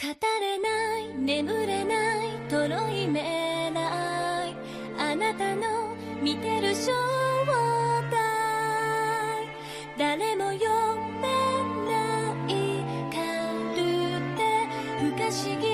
語れない眠れないとろいめないあなたの見てる正体誰も読めないカルテ不可思議。